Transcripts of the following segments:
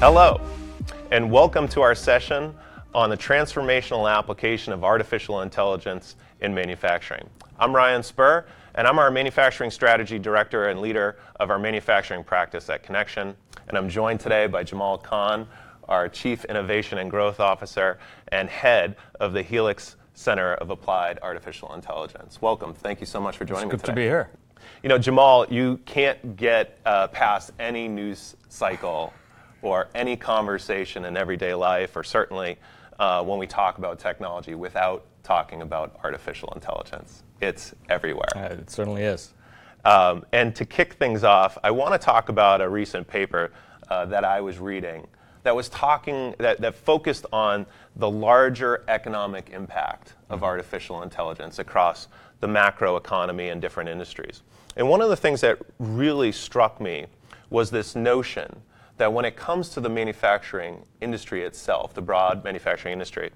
Hello, and welcome to our session on the transformational application of artificial intelligence in manufacturing. I'm Ryan Spurr, and I'm our Manufacturing Strategy Director and leader of our manufacturing practice at Connection. And I'm joined today by Jamal Khan, our Chief Innovation and Growth Officer and head of the Helix Center of Applied Artificial Intelligence. Welcome. Thank you so much for joining it's me today. Good to be here. You know, Jamal, you can't get uh, past any news cycle or any conversation in everyday life, or certainly uh, when we talk about technology, without talking about artificial intelligence. It's everywhere. Uh, it certainly is. Um, and to kick things off, I want to talk about a recent paper uh, that I was reading that was talking that, that focused on the larger economic impact of mm-hmm. artificial intelligence across the macro economy and different industries. And one of the things that really struck me was this notion that when it comes to the manufacturing industry itself, the broad manufacturing industry,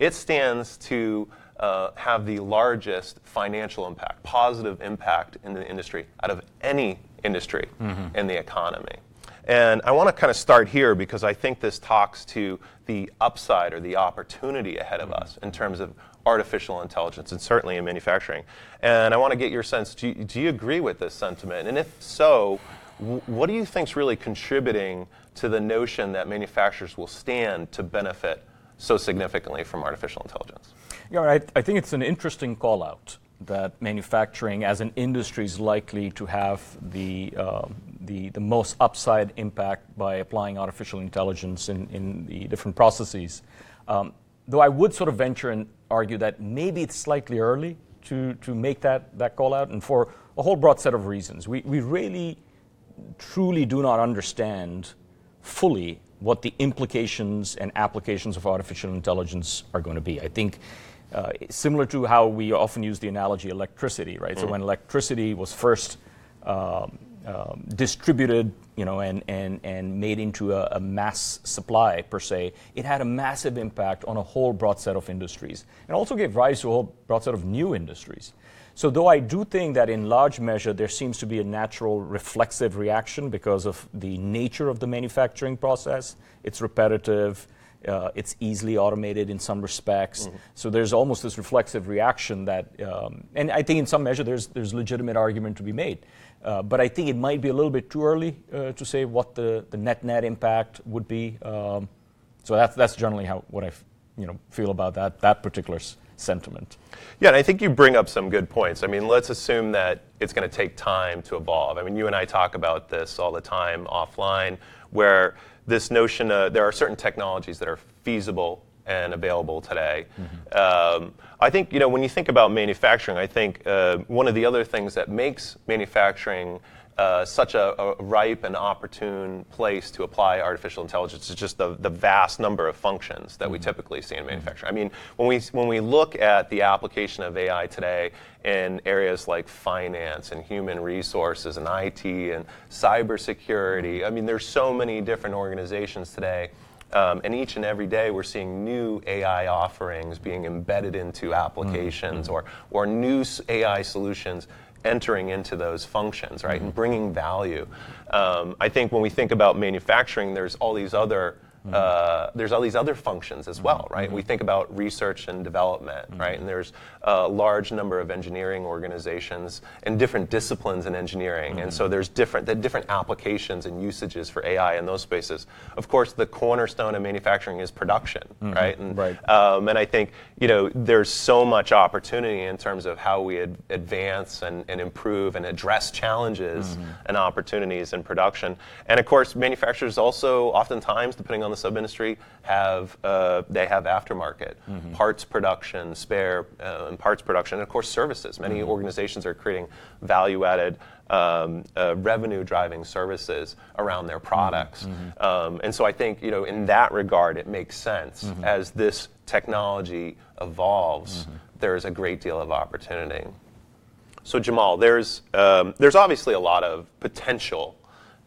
it stands to uh, have the largest financial impact, positive impact in the industry out of any industry mm-hmm. in the economy. And I want to kind of start here because I think this talks to the upside or the opportunity ahead of mm-hmm. us in terms of artificial intelligence and certainly in manufacturing. And I want to get your sense do you, do you agree with this sentiment? And if so, what do you think is really contributing to the notion that manufacturers will stand to benefit so significantly from artificial intelligence? Yeah, I, I think it's an interesting call out that manufacturing as an industry is likely to have the, uh, the, the most upside impact by applying artificial intelligence in, in the different processes. Um, though I would sort of venture and argue that maybe it's slightly early to, to make that, that call out, and for a whole broad set of reasons. We, we really truly do not understand fully what the implications and applications of artificial intelligence are going to be. I think uh, similar to how we often use the analogy electricity, right? Mm. So when electricity was first um, um, distributed, you know, and, and, and made into a, a, mass supply per se, it had a massive impact on a whole broad set of industries, and also gave rise to a whole broad set of new industries. So, though I do think that in large measure there seems to be a natural reflexive reaction because of the nature of the manufacturing process, it's repetitive, uh, it's easily automated in some respects. Mm-hmm. So there's almost this reflexive reaction that, um, and I think in some measure there's there's legitimate argument to be made. Uh, but I think it might be a little bit too early uh, to say what the, the net net impact would be. Um, so that's that's generally how what I you know feel about that that particular sentiment. Yeah, and I think you bring up some good points. I mean, let's assume that it's going to take time to evolve. I mean, you and I talk about this all the time offline, where this notion uh, there are certain technologies that are feasible and available today. Mm-hmm. Um, I think you know when you think about manufacturing, I think uh, one of the other things that makes manufacturing uh, such a, a, ripe and opportune place to apply artificial intelligence is just the, the vast number of functions that mm-hmm. we typically see in manufacturing. I mean, when we, when we look at the application of AI today in areas like finance and human resources and IT and cybersecurity, I mean, there's so many different organizations today. Um, and each and every day, we're seeing new AI offerings being embedded into applications mm-hmm. or, or new AI solutions entering into those functions, right, mm-hmm. and bringing value. Um, I think when we think about manufacturing, there's all these other Mm-hmm. Uh, there's all these other functions as well, right? Mm-hmm. We think about research and development, mm-hmm. right? And there's a large number of engineering organizations and different disciplines in engineering, and so mm-hmm. there's different the different applications and usages for AI in those spaces. Of course, the cornerstone of manufacturing is production, mm-hmm. right? And, right. Um, and I think you know there's so much opportunity in terms of how we ad- advance and, and improve and address challenges mm-hmm. and opportunities in production. And of course, manufacturers also oftentimes, depending on the sub industry have uh, they have aftermarket mm-hmm. parts production, spare uh, and parts production, and of course services. Many mm-hmm. organizations are creating value added. Um, uh, revenue driving services around their products. Mm-hmm. Um, and so I think, you know, in that regard, it makes sense mm-hmm. as this technology evolves, mm-hmm. there is a great deal of opportunity. So Jamal, there's, um, there's obviously a lot of potential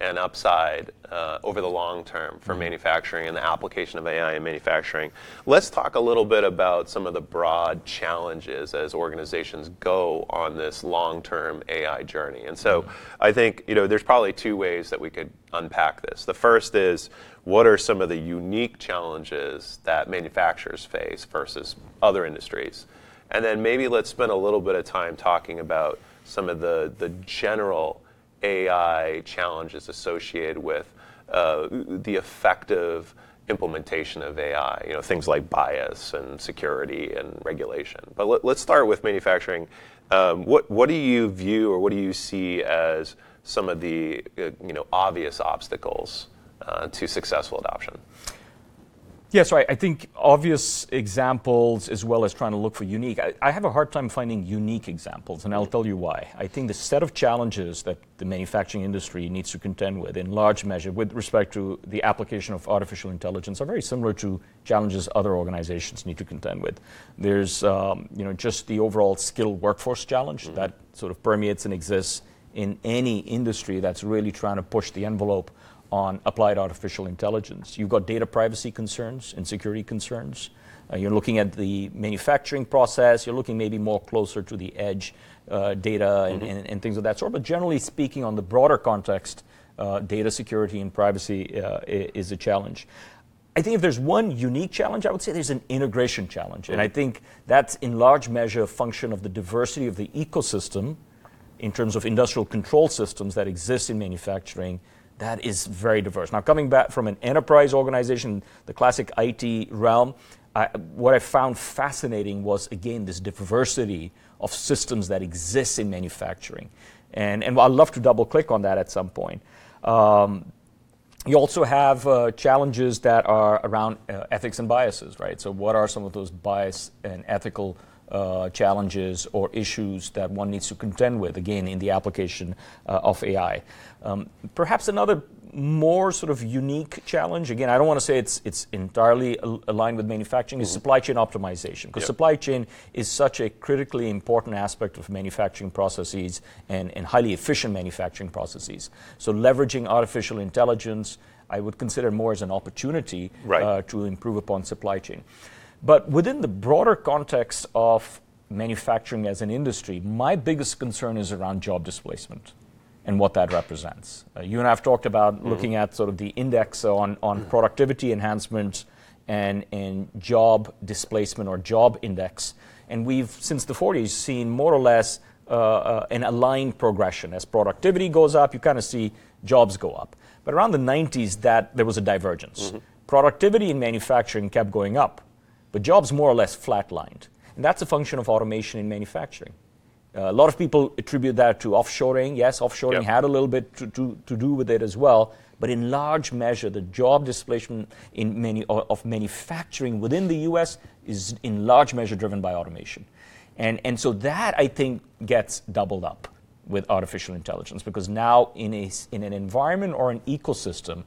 and upside uh, over the long term for manufacturing and the application of AI in manufacturing. Let's talk a little bit about some of the broad challenges as organizations go on this long-term AI journey. And so I think you know there's probably two ways that we could unpack this. The first is what are some of the unique challenges that manufacturers face versus other industries? And then maybe let's spend a little bit of time talking about some of the, the general AI challenges associated with uh, the effective implementation of AI, you know, things like bias and security and regulation. But let, us start with manufacturing. Um, what, do you view or what do you see as some of the uh, you know, obvious obstacles uh, to successful adoption? So I, I, think obvious examples as well as trying to look for unique. I, I, have a hard time finding unique examples, and I'll tell you why. I think the set of challenges that the manufacturing industry needs to contend with, in large measure, with respect to the application of artificial intelligence, are very similar to challenges other organizations need to contend with. There's, um, you know, just the overall skilled workforce challenge mm-hmm. that sort of permeates and exists in any industry that's really trying to push the envelope on applied artificial intelligence. You've got data privacy concerns and security concerns. Uh, you're looking at the manufacturing process. You're looking maybe more closer to the edge uh, data and, mm-hmm. and, and, things of that sort. But generally speaking, on the broader context, uh, data security and privacy uh, is a challenge. I think if there's one unique challenge, I would say there's an integration challenge. Mm-hmm. And I think that's in large measure a function of the diversity of the ecosystem in terms of industrial control systems that exist in manufacturing that is very diverse. Now, coming back from an enterprise organization, the classic IT realm, I, what I found fascinating was, again, this diversity of systems that exists in manufacturing. And, and I'd love to double click on that at some point. Um, you also have uh, challenges that are around uh, ethics and biases, right? So, what are some of those bias and ethical uh, challenges or issues that one needs to contend with, again, in the application uh, of AI. Um, perhaps another more sort of unique challenge, again, I don't want to say it's, it's entirely al- aligned with manufacturing, mm-hmm. is supply chain optimization. Because yep. supply chain is such a critically important aspect of manufacturing processes and, and highly efficient manufacturing processes. So, leveraging artificial intelligence, I would consider more as an opportunity right. uh, to improve upon supply chain. But within the broader context of manufacturing as an industry, my biggest concern is around job displacement and what that represents. Uh, you and I have talked about mm-hmm. looking at sort of the index on, on productivity enhancement and, and job displacement or job index. And we've, since the 40s, seen more or less uh, uh, an aligned progression. As productivity goes up, you kind of see jobs go up. But around the 90s, that there was a divergence. Mm-hmm. Productivity in manufacturing kept going up but jobs more or less flatlined. And that's a function of automation in manufacturing. Uh, a lot of people attribute that to offshoring. Yes, offshoring yep. had a little bit to, to, to, do with it as well. But in large measure, the job displacement in many, of manufacturing within the US is in large measure driven by automation. And, and so that, I think, gets doubled up with artificial intelligence because now, in, a, in an environment or an ecosystem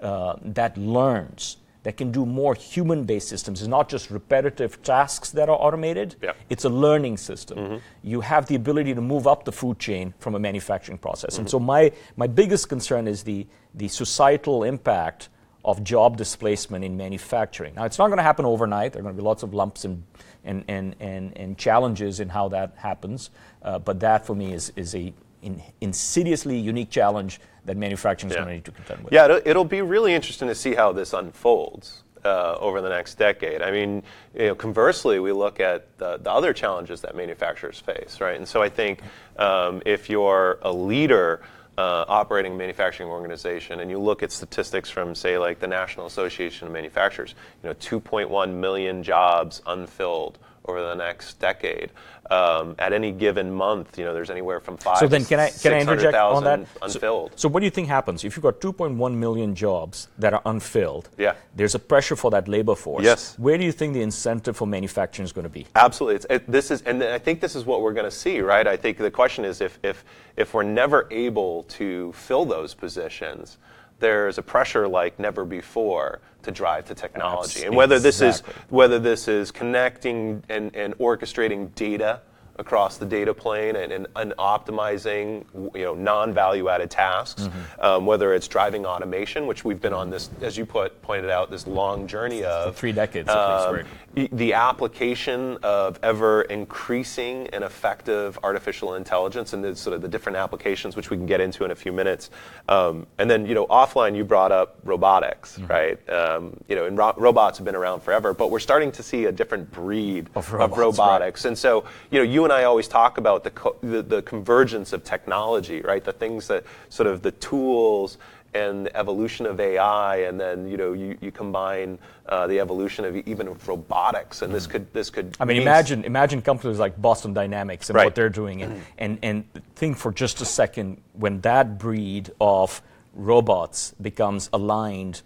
uh, that learns, that can do more human based systems. It's not just repetitive tasks that are automated, yeah. it's a learning system. Mm-hmm. You have the ability to move up the food chain from a manufacturing process. Mm-hmm. And so, my, my biggest concern is the, the societal impact of job displacement in manufacturing. Now, it's not going to happen overnight. There are going to be lots of lumps and, and, and, and, and challenges in how that happens. Uh, but that, for me, is, is a in, insidiously unique challenge that manufacturing is yeah. going to need to contend with. Yeah, it'll, it'll, be really interesting to see how this unfolds. Uh, over the next decade. I mean, you know, conversely, we look at the, the, other challenges that manufacturers face, right? And so I think um, if you're a leader uh, operating a manufacturing organization and you look at statistics from, say, like the National Association of Manufacturers, you know, 2.1 million jobs unfilled over the next decade. Um, at any given month, you know, there's anywhere from five. So then, can I can I interject on that? Unfilled. So, so, what do you think happens if you've got 2.1 million jobs that are unfilled? Yeah. There's a pressure for that labor force. Yes. Where do you think the incentive for manufacturing is going to be? Absolutely. It, this is, and I think this is what we're going to see, right? I think the question is if if if we're never able to fill those positions there's a pressure like never before to drive to technology. and whether this is whether this is connecting and, and orchestrating data across the data plane and, and, and optimizing you know, non-value added tasks, um, whether it's driving automation, which we've been on this, as you put, pointed out, this long journey of. Three decades, um, the application of ever increasing and effective artificial intelligence and the sort of the different applications which we can get into in a few minutes um, and then you know offline you brought up robotics Mm-hmm. right um, you know and ro- robots have been around forever but we're starting to see a different breed Of robots, right. robotics and so you know you and I always talk about the, co- the the convergence of technology right the things that sort of the tools and the evolution of AI, and then you know you, you combine uh, the evolution of even of robotics, and this could this could. I mean, mean- imagine imagine companies like Boston Dynamics and Right. what they're doing, and, and and think for just a second when that breed of robots becomes aligned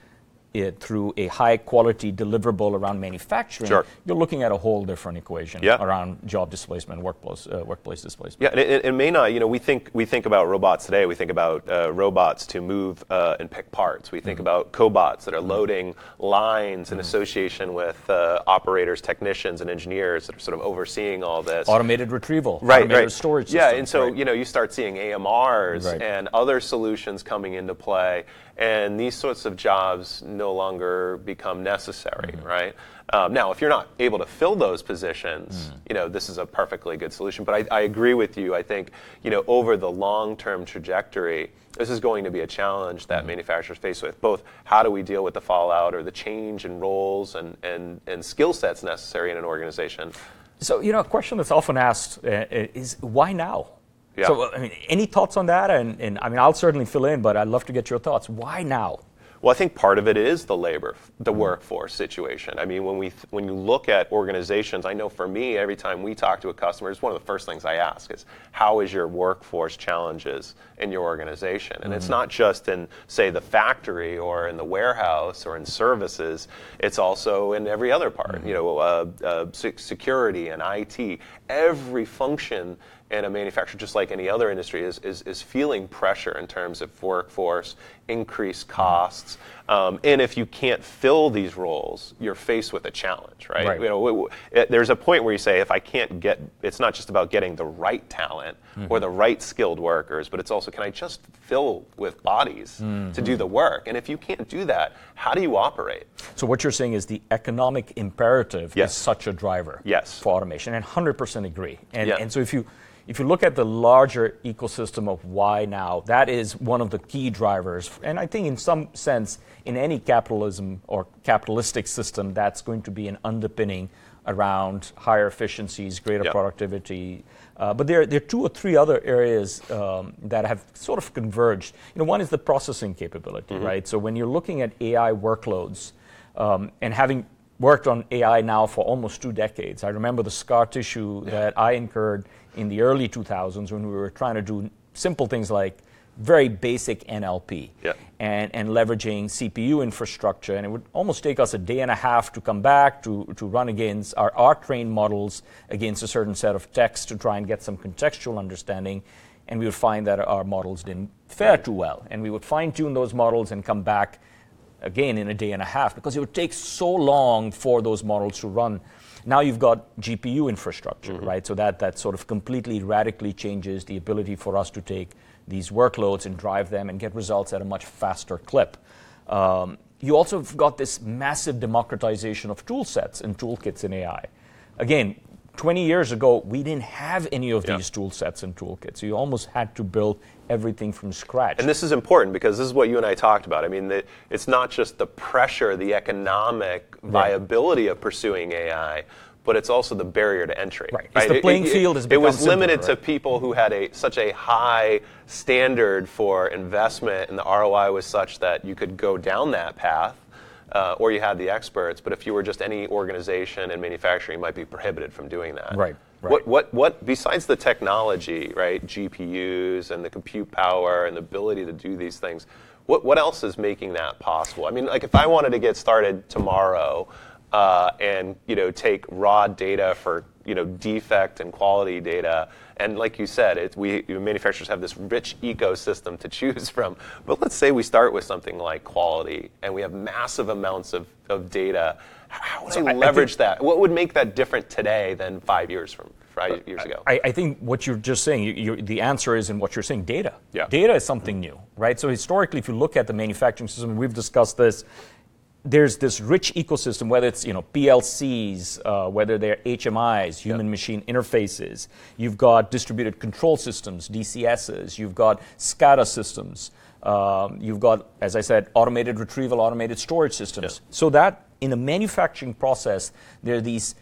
uh, through a high quality deliverable around manufacturing, Sure. you're looking at a whole different equation Yeah. around job displacement, workplace uh, workplace displacement. Yeah, and it, it may not. You know, we think we think about robots today. We think about uh, robots to move uh, and pick parts. We think Mm-hmm. about cobots that are loading lines in association with uh, operators, technicians, and engineers that are sort of overseeing all this. Automated retrieval, right, automated right. storage. Yeah, systems, and so right. you know you start seeing AMRs Right. and other solutions coming into play, and these sorts of jobs no longer become necessary, Mm-hmm. right? Um, now, if you're not able to fill those positions, Mm. you know this is a perfectly good solution. But I, I agree with you. I think you know over the long-term trajectory. This is going to be a challenge that manufacturers face with both how do we deal with the fallout or the change in roles and, and, and skill sets necessary in an organization. So, you know, a question that's often asked uh, is why now? Yeah. So, I mean, any thoughts on that? And, and I mean, I'll certainly fill in, but I'd love to get your thoughts. Why now? Well, I think part of it is the labor, the workforce situation. I mean, when we when you look at organizations, I know for me, every time we talk to a customer, it's one of the first things I ask is, "How is your workforce challenges in your organization?" And it's not just in say the factory or in the warehouse or in services. It's also in every other part. You know, uh, uh, security and IT. Every function in a manufacturer, just like any other industry, is, is, is feeling pressure in terms of workforce, increased costs. Um, and if you can't fill these roles, you're faced with a challenge, right? Right. You know, w- w- it- there's a point where you say, if I can't get, it's not just about getting the right talent or the right skilled workers, but it's also, can I just fill with bodies to do the work? And if you can't do that, how do you operate? So, what you're saying is the economic imperative Yes. is such a driver Yes. for automation, and 100% agree. And, Yeah. and so, if you if you look at the larger ecosystem of why now, that is one of the key drivers. And I think, in some sense, in any capitalism or capitalistic system, that's going to be an underpinning around higher efficiencies, greater Yeah. productivity. Uh, but there, there are two or three other areas um, that have sort of converged. You know, one is the processing capability, right? So when you're looking at AI workloads, um, and having worked on AI now for almost two decades, I remember the scar tissue that I incurred in the early 2000s when we were trying to do simple things like very basic NLP Yeah. and, and leveraging CPU infrastructure. And it would almost take us a day and a half to come back to, to run against our, our trained models against a certain set of text to try and get some contextual understanding. And we would find that our models didn't fare too well. And we would fine tune those models and come back again in a day and a half because it would take so long for those models to run. Now you've got GPU infrastructure, right? So that, that sort of completely radically changes the ability for us to take these workloads and drive them and get results at a much faster clip. Um, you also have got this massive democratization of tool sets and toolkits in AI. Again, 20 years ago, we didn't have any of Yeah. these tool sets and toolkits. You almost had to build everything from scratch. And this is important because this is what you and I talked about. I mean, the, it's not just the pressure, the economic viability of pursuing AI, but it's also the barrier to entry. Right. It's the playing field has It was simpler, limited to people who had a such a high standard for investment, and the ROI was such that you could go down that path. Uh, or you had the experts, but if you were just any organization in manufacturing, you might be prohibited from doing that. Right, right. What, what, what, besides the technology, right, GPUs and the compute power and the ability to do these things, what, what else is making that possible? I mean, like if I wanted to get started tomorrow uh, and, you know, take raw data for, you know, defect and quality data, and like you said, it, we manufacturers have this rich ecosystem to choose from. But let's say we start with something like quality, and we have massive amounts of, of data. How would So I I- I leverage think- that? What would make that different today than five years from? five years ago? I, I think what you're just saying, you, you, the answer is in what you're saying data. Yeah. Data is something new, right? So historically, if you look at the manufacturing system, we've discussed this. There's this rich ecosystem, whether it's you know PLCs, uh, whether they're HMIs, human-machine interfaces. You've got distributed control systems, DCSs. You've got SCADA systems. Um, you've got, as I said, automated retrieval, automated storage systems. Yeah. So that in a manufacturing process, there are these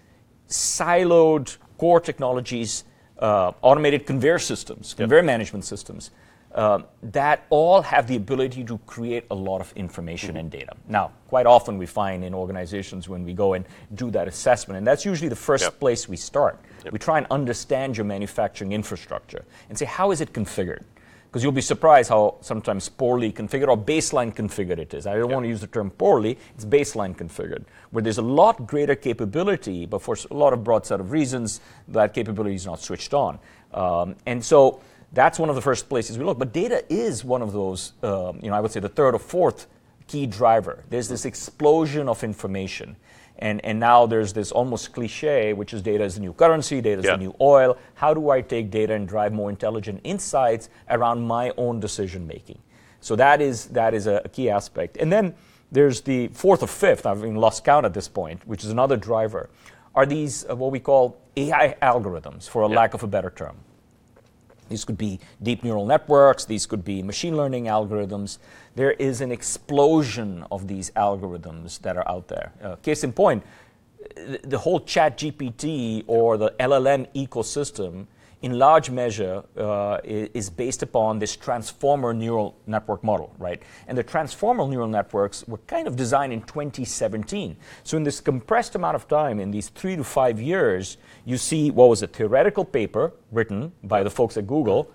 siloed core technologies, uh, automated conveyor systems, conveyor management systems, uh, that all have the ability to create a lot of information and data. Now, quite often we find in organizations when we go and do that assessment, and that's usually the first Yep. place we start. We try and understand your manufacturing infrastructure and say, how is it configured? Because you'll be surprised how sometimes poorly configured or baseline configured it is. I don't want to use the term poorly, it's baseline configured, where there's a lot greater capability, but for a lot of broad set of reasons, that capability is not switched on. Um, and so that's one of the first places we look. But data is one of those, um, you know, I would say the third or fourth key driver. There's this explosion of information. And, and now there's this almost cliche, which is data is the new currency, data is Yeah. the new oil. How do I take data and drive more intelligent insights around my own decision making? So that is, that is a, a key aspect. And then there's the fourth or fifth, I've even lost count at this point, which is another driver, are these uh, what we call AI algorithms, for a Yeah. lack of a better term. These could be deep neural networks, these could be machine learning algorithms. There is an explosion of these algorithms that are out there. Uh, case in point, the whole ChatGPT or the LLM ecosystem in large measure uh, is based upon this transformer neural network model, right? And the transformer neural networks were kind of designed in 2017. So in this compressed amount of time, in these three to five years, you see what was a theoretical paper written by the folks at Google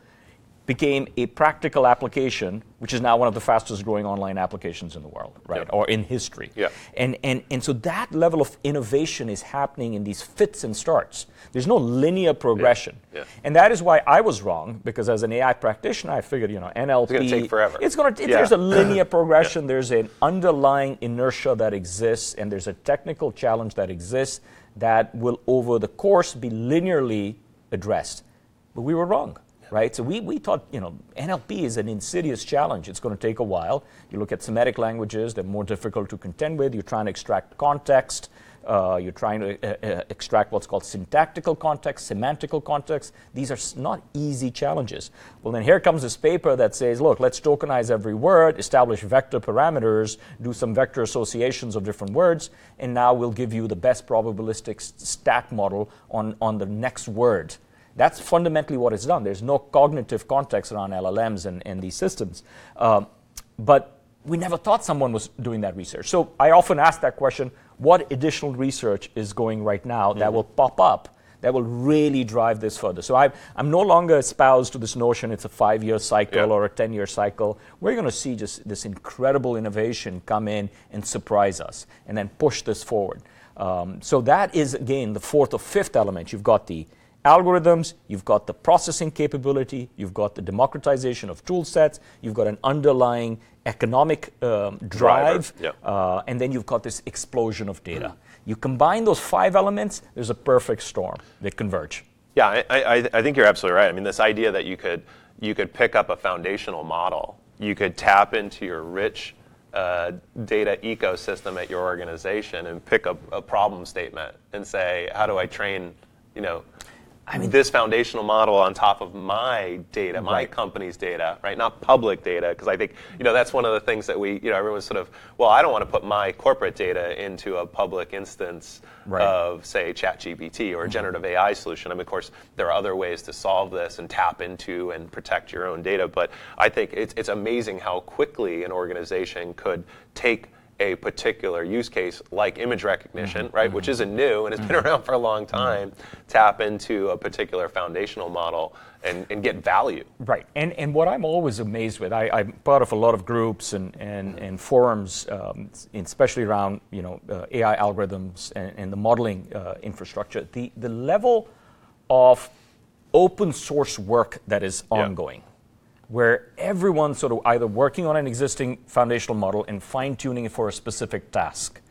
became a practical application, which is now one of the fastest growing online applications in the world, right? Yep. Or in history. Yep. And, and, and so that level of innovation is happening in these fits and starts. There's no linear progression. Yeah. And that is why I was wrong, because as an AI practitioner, I figured, you know, NLP. It's gonna take forever. It's going to, Yeah. there's a linear progression, yeah. there's an underlying inertia that exists, and there's a technical challenge that exists that will, over the course, be linearly addressed. But we were wrong. Right, so we, we thought you know NLP is an insidious challenge. It's going to take a while. You look at Semitic languages; they're more difficult to contend with. You're trying to extract context. Uh, you're trying to uh, uh, extract what's called syntactical context, semantical context. These are not easy challenges. Well, then here comes this paper that says, look, let's tokenize every word, establish vector parameters, do some vector associations of different words, and now we'll give you the best probabilistic stack model on, on the next word. That's fundamentally what it's done. There's no cognitive context around LLMs and, and these systems. Um, but we never thought someone was doing that research. So I often ask that question what additional research is going right now that will pop up that will really drive this further? So I, I'm no longer espoused to this notion it's a five year cycle Yeah. or a 10 year cycle. We're going to see just this incredible innovation come in and surprise us and then push this forward. Um, so that is, again, the fourth or fifth element. You've got the algorithms, you've got the processing capability, you've got the democratization of tool sets, you've got an underlying economic um, drive, yeah. uh, and then you've got this explosion of data. You combine those five elements, there's a perfect storm. They converge. Yeah, I, I, I think you're absolutely right. I mean, this idea that you could you could pick up a foundational model, you could tap into your rich uh, data ecosystem at your organization and pick up a problem statement and say, how do I train, you know, this foundational model on top of my data, my Right. company's data, right? Not public data, because I think you know that's one of the things that we, you know, everyone's sort of, well, I don't want to put my corporate data into a public instance Right. of, say, ChatGPT or mm-hmm. a generative AI solution. I mean, of course, there are other ways to solve this and tap into and protect your own data, but I think it's it's amazing how quickly an organization could take a particular use case like image recognition, right, which isn't new and has been around for a long time, tap into a particular foundational model and, and get value. Right. And, and what I'm always amazed with, I, I'm part of a lot of groups and, and, and forums, um, especially around you know, uh, AI algorithms and, and the modeling uh, infrastructure. The, the level of open source work that is ongoing, where everyone's sort of either working on an existing foundational model and fine tuning it for a specific task,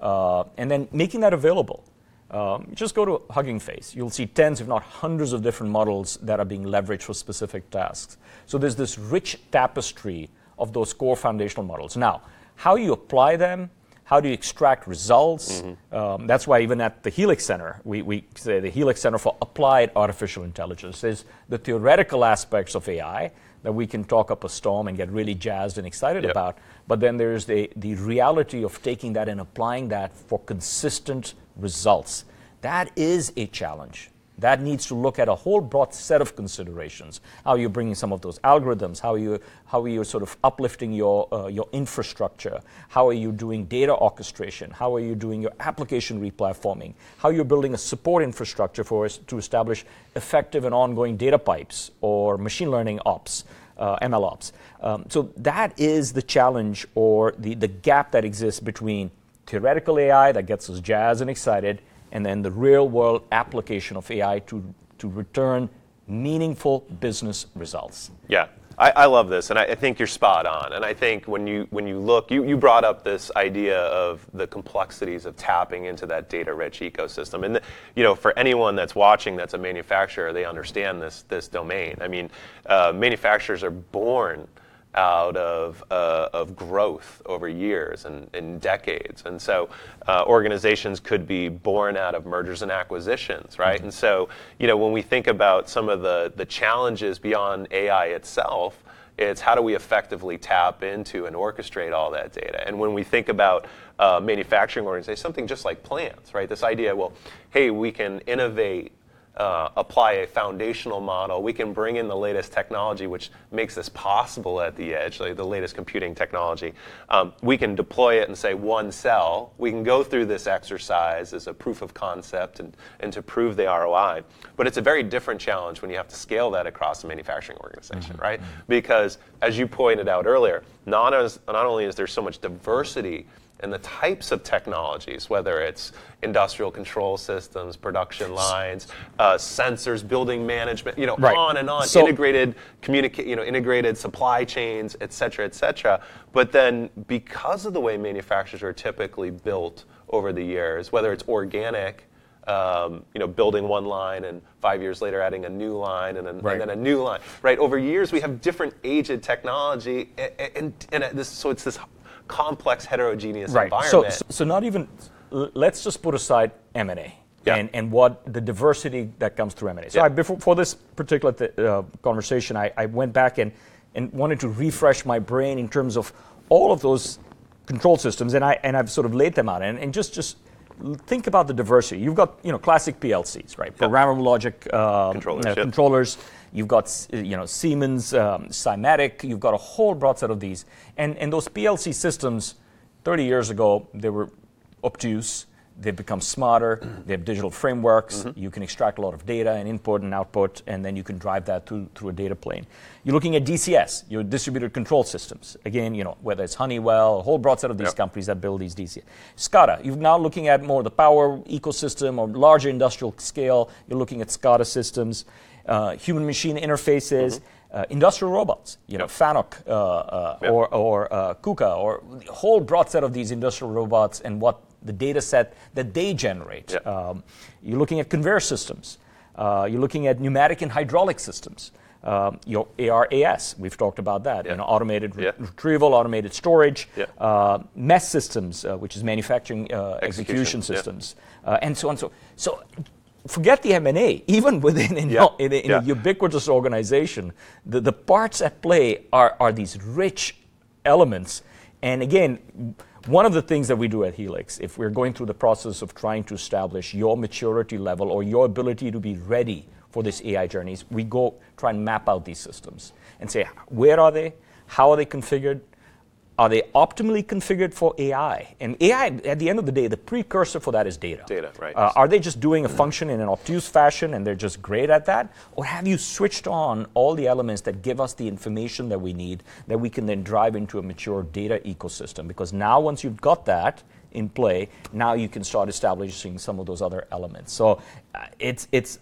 uh, and then making that available. Um, just go to Hugging Face. You'll see tens, if not hundreds, of different models that are being leveraged for specific tasks. So there's this rich tapestry of those core foundational models. Now, how you apply them, how do you extract results? Mm-hmm. Um, that's why even at the Helix Center, we, we say the Helix Center for Applied Artificial Intelligence is the theoretical aspects of AI that we can talk up a storm and get really jazzed and excited yep. about. But then there's the, the reality of taking that and applying that for consistent results. That is a challenge. That needs to look at a whole broad set of considerations. How are you're bringing some of those algorithms, how are you how are you sort of uplifting your uh, your infrastructure, how are you doing data orchestration, how are you doing your application replatforming, how are you're building a support infrastructure for us to establish effective and ongoing data pipes or machine learning ops. Uh, ML ops. Um, so that is the challenge or the, the gap that exists between theoretical AI that gets us jazzed and excited, and then the real world application of AI to, to return meaningful business results. Yeah. I, I, love this, and I, I, think you're spot on. And I think when you when you look, you, you brought up this idea of the complexities of tapping into that data-rich ecosystem. And the, you know, for anyone that's watching, that's a manufacturer, they understand this this domain. I mean, uh, manufacturers are born out of, uh, of growth over years and, and decades. And so uh, organizations could be born out of mergers and acquisitions, right? Mm-hmm. And so, you know, when we think about some of the, the challenges beyond AI itself, it's how do we effectively tap into and orchestrate all that data. And when we think about uh, manufacturing organizations, something just like plants, right? This idea, well, hey, we can innovate uh, apply a foundational model, we can bring in the latest technology, which makes this possible at the edge, like the latest computing technology. Um, we can deploy it and say one cell. We can go through this exercise as a proof of concept and, and to prove the ROI. But it's a very different challenge when you have to scale that across a manufacturing organization, mm-hmm. right? Because as you pointed out earlier, not, as, not only is there so much diversity and the types of technologies, whether it's industrial control systems, production lines, uh, sensors, building management, you know, right. on and on, so, integrated communicate, you know, integrated supply chains, et cetera, et cetera. But then, because of the way manufacturers are typically built over the years, whether it's organic. Um, you know, building one line and five years later adding a new line and, then, right. and then a new line. Right over years, we have different aged technology, and, and, and this, so it's this complex, heterogeneous right. environment. So, so not even, let's just put aside M&A. Yeah. And, and what the diversity that comes through M&A. So yeah. I, before, for this particular th- uh, conversation, I, I went back and, and wanted to refresh my brain in terms of all of those control systems, and, I, and I've sort of laid them out. And, and just, just think about the diversity. You've got you know classic PLCs, right? Programmable logic uh, controllers. Uh, controllers. You've got you know Siemens, um, Simatic. You've got a whole broad set of these, and and those PLC systems, 30 years ago, they were obtuse. They've become smarter. They have digital frameworks. Mm-hmm. You can extract a lot of data and input and output, and then you can drive that through, through a data plane. You're looking at DCS, your distributed control systems. Again, you know whether it's Honeywell, a whole broad set of these yep. companies that build these DCS. SCADA, you're now looking at more the power ecosystem or larger industrial scale. You're looking at SCADA systems uh, human machine interfaces, mm-hmm. uh, industrial robots, you know, FANUC uh, uh, yep. or, or uh, KUKA, or a whole broad set of these industrial robots and what the data set that they generate. Um, you're looking at conveyor systems. you're looking at pneumatic and hydraulic systems. Um, your ARAS, we've talked about that. Yeah. You know, automated re- yeah. retrieval, automated storage, yeah. uh, MES systems, uh, which is manufacturing uh, execution, execution systems, and so on. So, so forget the M&A, even within in, in, a, in yeah. a, ubiquitous organization, the, the parts at play are, are these rich elements. And again, one of the things that we do at Helix, if we're going through the process of trying to establish your maturity level or your ability to be ready for this AI journeys, we go try and map out these systems and say, where are they? How are they configured? Are they optimally configured for AI? And AI, at the end of the day, the precursor for that is data. Data, right. Uh, are they just doing a function in an obtuse fashion and they're just great at that? Or have you switched on all the elements that give us the information that we need that we can then drive into a mature data ecosystem? Because now, once you've got that, in play, now you can start establishing some of those other elements. So uh, it's it's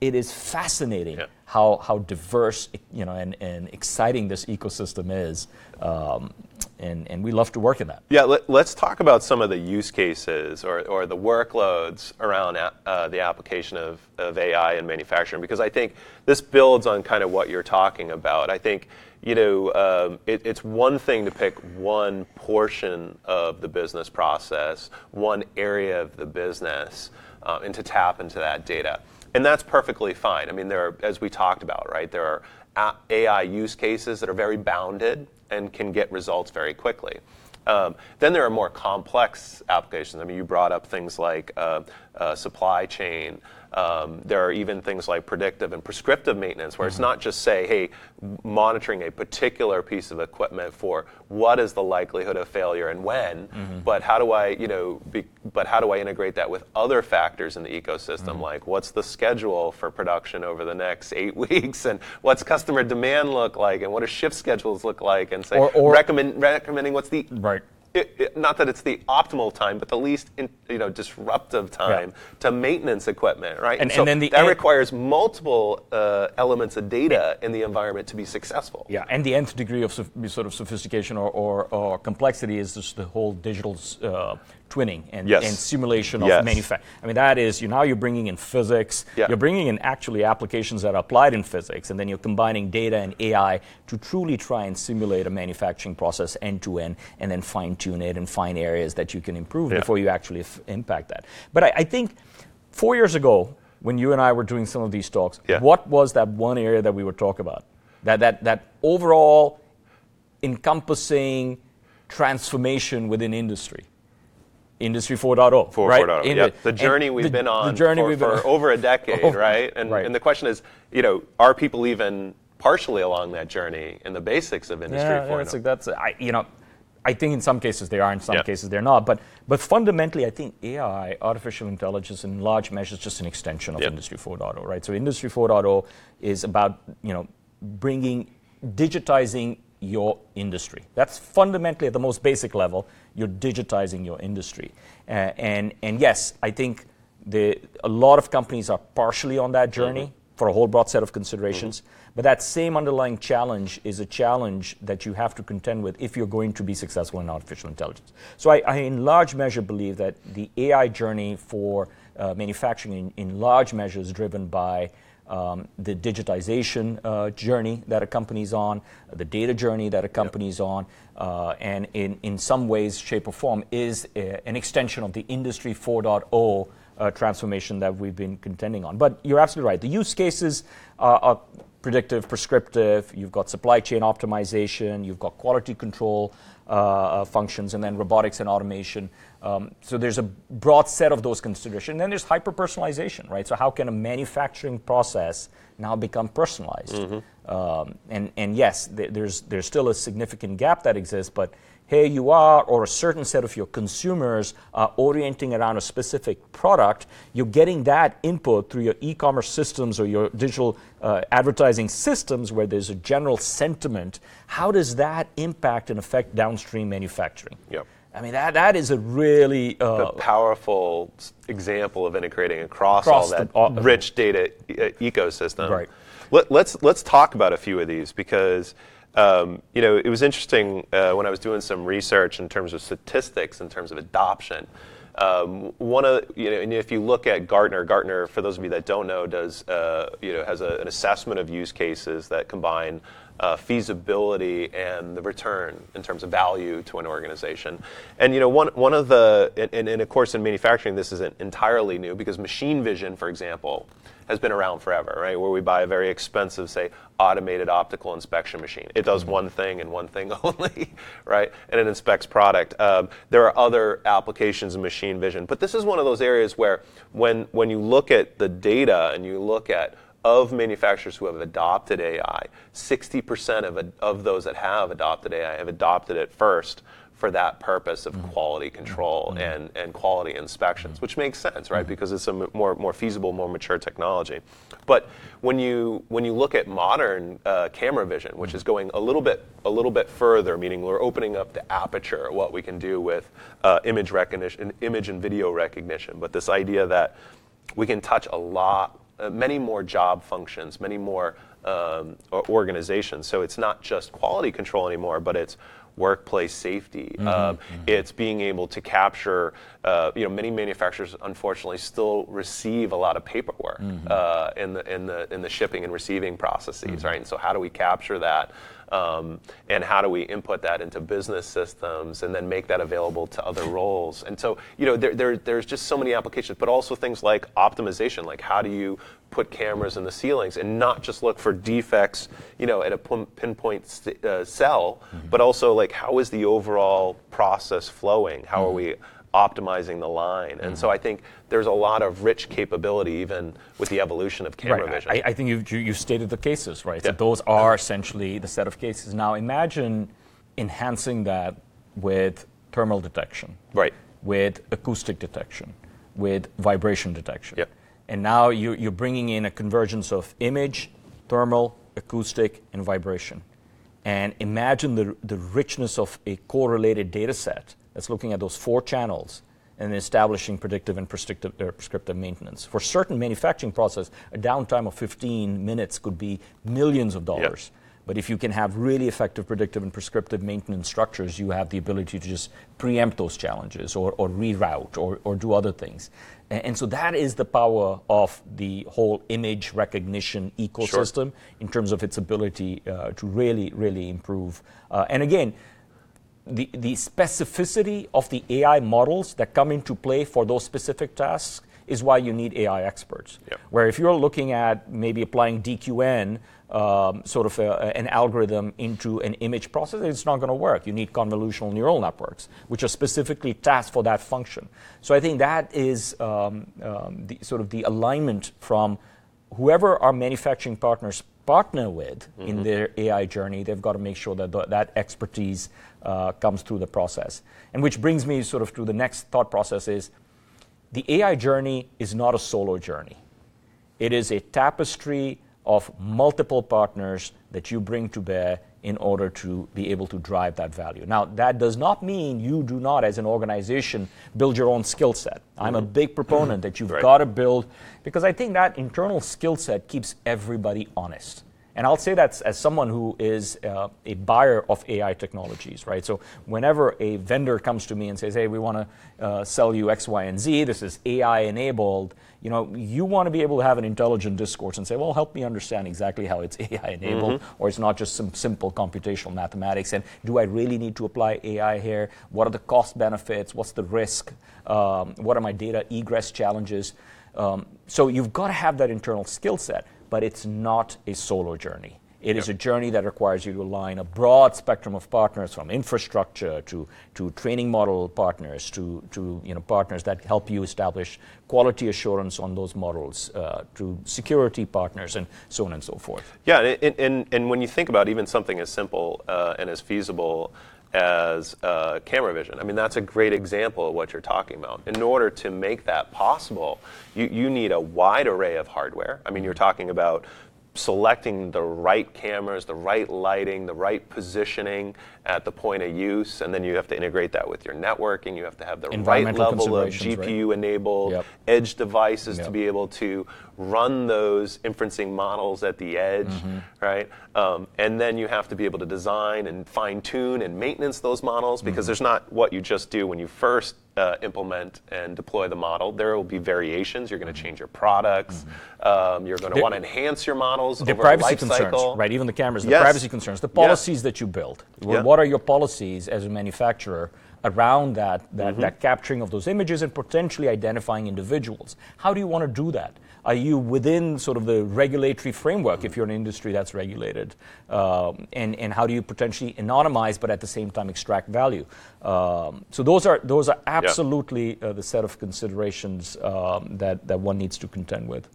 it is fascinating yeah. how how diverse you know and, and exciting this ecosystem is. Um, and, and we love to work in that. Yeah, let, us talk about some of the use cases or, or the workloads around uh, the application of, of AI in manufacturing, because I think this builds on kind of what you're talking about. I think you know, um, it, it's one thing to pick one portion of the business process, one area of the business, uh, and to tap into that data. And that's perfectly fine. I mean, there are, as we talked about, right, there are AI use cases that are very bounded and can get results very quickly. Um, then there are more complex applications. I mean, you brought up things like uh, uh, supply chain. Um, there are even things like predictive and prescriptive maintenance, where mm-hmm. it's not just say, hey, monitoring a particular piece of equipment for what is the likelihood of failure and when, mm-hmm. but how do I, you know, be, but how do I integrate that with other factors in the ecosystem, mm-hmm. like what's the schedule for production over the next eight weeks, and what's customer demand look like, and what do shift schedules look like, and say, or, or recommend, recommending what's the right it, it, not that it's the optimal time, but the least in, you know disruptive time yeah. to maintenance equipment, right? And, so and then the that requires multiple uh, elements of data in the environment to be successful. Yeah, and the nth degree of sort of sophistication or, or, or complexity is just the whole digital uh, twinning and, yes. and simulation of yes. manufacturing. I mean, that is, you now you're bringing in physics, yeah. you're bringing in actually applications that are applied in physics, and then you're combining data and AI to truly try and simulate a manufacturing process end to end, and then fine tune it and find areas that you can improve yeah. before you actually f- impact that. But I, I, think four years ago, when you and I were doing some of these talks, yeah. what was that one area that we were talking about? That, that, that overall encompassing transformation within industry. Industry 4.0. 4, right? 4.0. Yeah. The journey we've the, been on the journey for, we've been for over a decade, oh, right? And, right? and the question is, you know, are people even partially along that journey in the basics of Industry yeah, 4.0? That's, oh? that's I, you know, I think in some cases they are, in some yeah. cases they're not. But but fundamentally, I think AI, artificial intelligence, in large measure, is just an extension of yep. Industry 4.0, right? So Industry 4.0 is about you know bringing digitizing your industry. That's fundamentally at the most basic level, you're digitizing your industry. Uh, and, and yes, I think the, a lot of companies are partially on that journey mm-hmm. for a whole broad set of considerations. Mm-hmm. But that same underlying challenge is a challenge that you have to contend with if you're going to be successful in artificial intelligence. So I, I in large measure believe that the AI journey for uh, manufacturing in, in large measure is driven by um, the digitization uh, journey that a company's on, the data journey that a company's yep. on, uh, and in, in some ways, shape, or form is a, an extension of the Industry 4.0 uh, transformation that we've been contending on. But you're absolutely right. The use cases are predictive, prescriptive, you've got supply chain optimization, you've got quality control uh, uh, functions, and then robotics and automation. Um, so there's a broad set of those considerations. And then there's hyper personalization, right? So how can a manufacturing process now become personalized? Mm-hmm. Um, and, and yes, th- there's, there's still a significant gap that exists, but here you are, or a certain set of your consumers are orienting around a specific product, you're getting that input through your e commerce systems or your digital uh, advertising systems where there's a general sentiment. How does that impact and affect downstream manufacturing? Yep. I mean, that, that is a really uh, powerful example of integrating across, across all that the, all, rich data e- ecosystem. Right. Let, let's, let's talk about a few of these because um, you know, it was interesting uh, when I was doing some research in terms of statistics, in terms of adoption. Um, one of you know, and if you look at Gartner, Gartner, for those of you that don't know, does uh, you know has a, an assessment of use cases that combine uh, feasibility and the return in terms of value to an organization. And you know, one one of the and, and of course in manufacturing this isn't entirely new because machine vision, for example, has been around forever, right? Where we buy a very expensive, say, automated optical inspection machine. It does mm-hmm. one thing and one thing only, right? And it inspects product. Um, there are other applications of machine vision, but this is one of those areas where when when you look at the data and you look at of manufacturers who have adopted AI, 60% of, of those that have adopted AI have adopted it first for that purpose of mm-hmm. quality control mm-hmm. and, and quality inspections, mm-hmm. which makes sense, right? Mm-hmm. Because it's a m- more, more feasible, more mature technology. But when you, when you look at modern uh, camera vision, which is mm-hmm. going a little bit, a little bit further, meaning we're opening up the aperture, what we can do with uh, image recognition, image and video recognition, but this idea that we can touch a lot, uh, many more job functions, many more um, organizations. So it's not just quality control anymore, but it's workplace safety. Um, It's being able to capture. Uh, you know, many manufacturers unfortunately still receive a lot of paperwork uh, in the in the in the shipping and receiving processes, right? And so, how do we capture that? Um, and how do we input that into business systems and then make that available to other roles? And so, you know, there, there, there's just so many applications, but also things like optimization, like how do you put cameras in the ceilings and not just look for defects, you know, at a pinpoint uh, cell, but also like how is the overall process flowing? How are we optimizing the line? And so mm-hmm. I think there's a lot of rich capability even with the evolution of camera Right. vision. I, I think you've, you, you stated the cases, right? So those are essentially the set of cases. Now imagine enhancing that with thermal detection, right. with acoustic detection, with vibration detection. Yep. And now you, you're bringing in a convergence of image, thermal, acoustic, and vibration. And imagine the, the richness of a correlated data set that's looking at those four channels and establishing predictive and prescriptive, uh, prescriptive maintenance. For certain manufacturing process, a downtime of 15 minutes could be millions of dollars. But if you can have really effective predictive and prescriptive maintenance structures, you have the ability to just preempt those challenges or, or reroute or, or do other things. And, and so that is the power of the whole image recognition ecosystem in terms of its ability uh, to really, really improve. Uh, and again, the, the specificity of the AI models that come into play for those specific tasks is why you need AI experts. Yep. Where if you're looking at maybe applying DQN, um, sort of a, an algorithm into an image processor, it's not going to work. You need convolutional neural networks, which are specifically tasked for that function. So I think that is um, um, the, sort of the alignment from whoever our manufacturing partners partner with in their AI journey, they've got to make sure that th- that expertise uh, comes through the process. And which brings me sort of to the next thought process is the AI journey is not a solo journey. It is a tapestry of multiple partners that you bring to bear in order to be able to drive that value. Now, that does not mean you do not, as an organization, build your own skill set. I'm a big proponent that you've Right. got to build, because I think that internal skill set keeps everybody honest. And I'll say that as someone who is uh, a buyer of AI technologies, right? So whenever a vendor comes to me and says, "Hey, we want to uh, sell you X, Y, and Z. This is AI enabled," you know, you want to be able to have an intelligent discourse and say, "Well, help me understand exactly how it's AI enabled, or it's not just some simple computational mathematics." And do I really need to apply AI here? What are the cost benefits? What's the risk? Um, what are my data egress challenges? Um, so you've got to have that internal skill set, but it's not a solo journey. It is a journey that requires you to align a broad spectrum of partners from infrastructure to, to training model partners to, to you know, partners that help you establish quality assurance on those models uh, to security partners and so on and so forth. Yeah, and, and, and, and when you think about even something as simple uh, and as feasible as uh, camera vision, I mean, that's a great example of what you're talking about. In order to make that possible, you, you need a wide array of hardware. I mean, you're talking about selecting the right cameras, the right lighting, the right positioning at the point of use, and then you have to integrate that with your networking. You have to have the right level of? GPU enabled Yep. edge devices to be able to run those inferencing models at the edge, Mm-hmm. right? Um, and then you have to be able to design and fine tune and maintenance those models because Mm-hmm. there's not what you just do when you first uh, implement and deploy the model. There will be variations. You're going to change your products. Um, you're going to want to enhance your models the over privacy life concerns, cycle. right? Even the cameras, the Yes. privacy concerns, the policies that you build. Yeah. What are your policies as a manufacturer around that, that, Mm-hmm. that capturing of those images and potentially identifying individuals? How do you want to do that? Are you within sort of the regulatory framework if you're an industry that's regulated? Um, and, and how do you potentially anonymize but at the same time extract value? Um, so those are, those are absolutely uh, the set of considerations um, that, that one needs to contend with.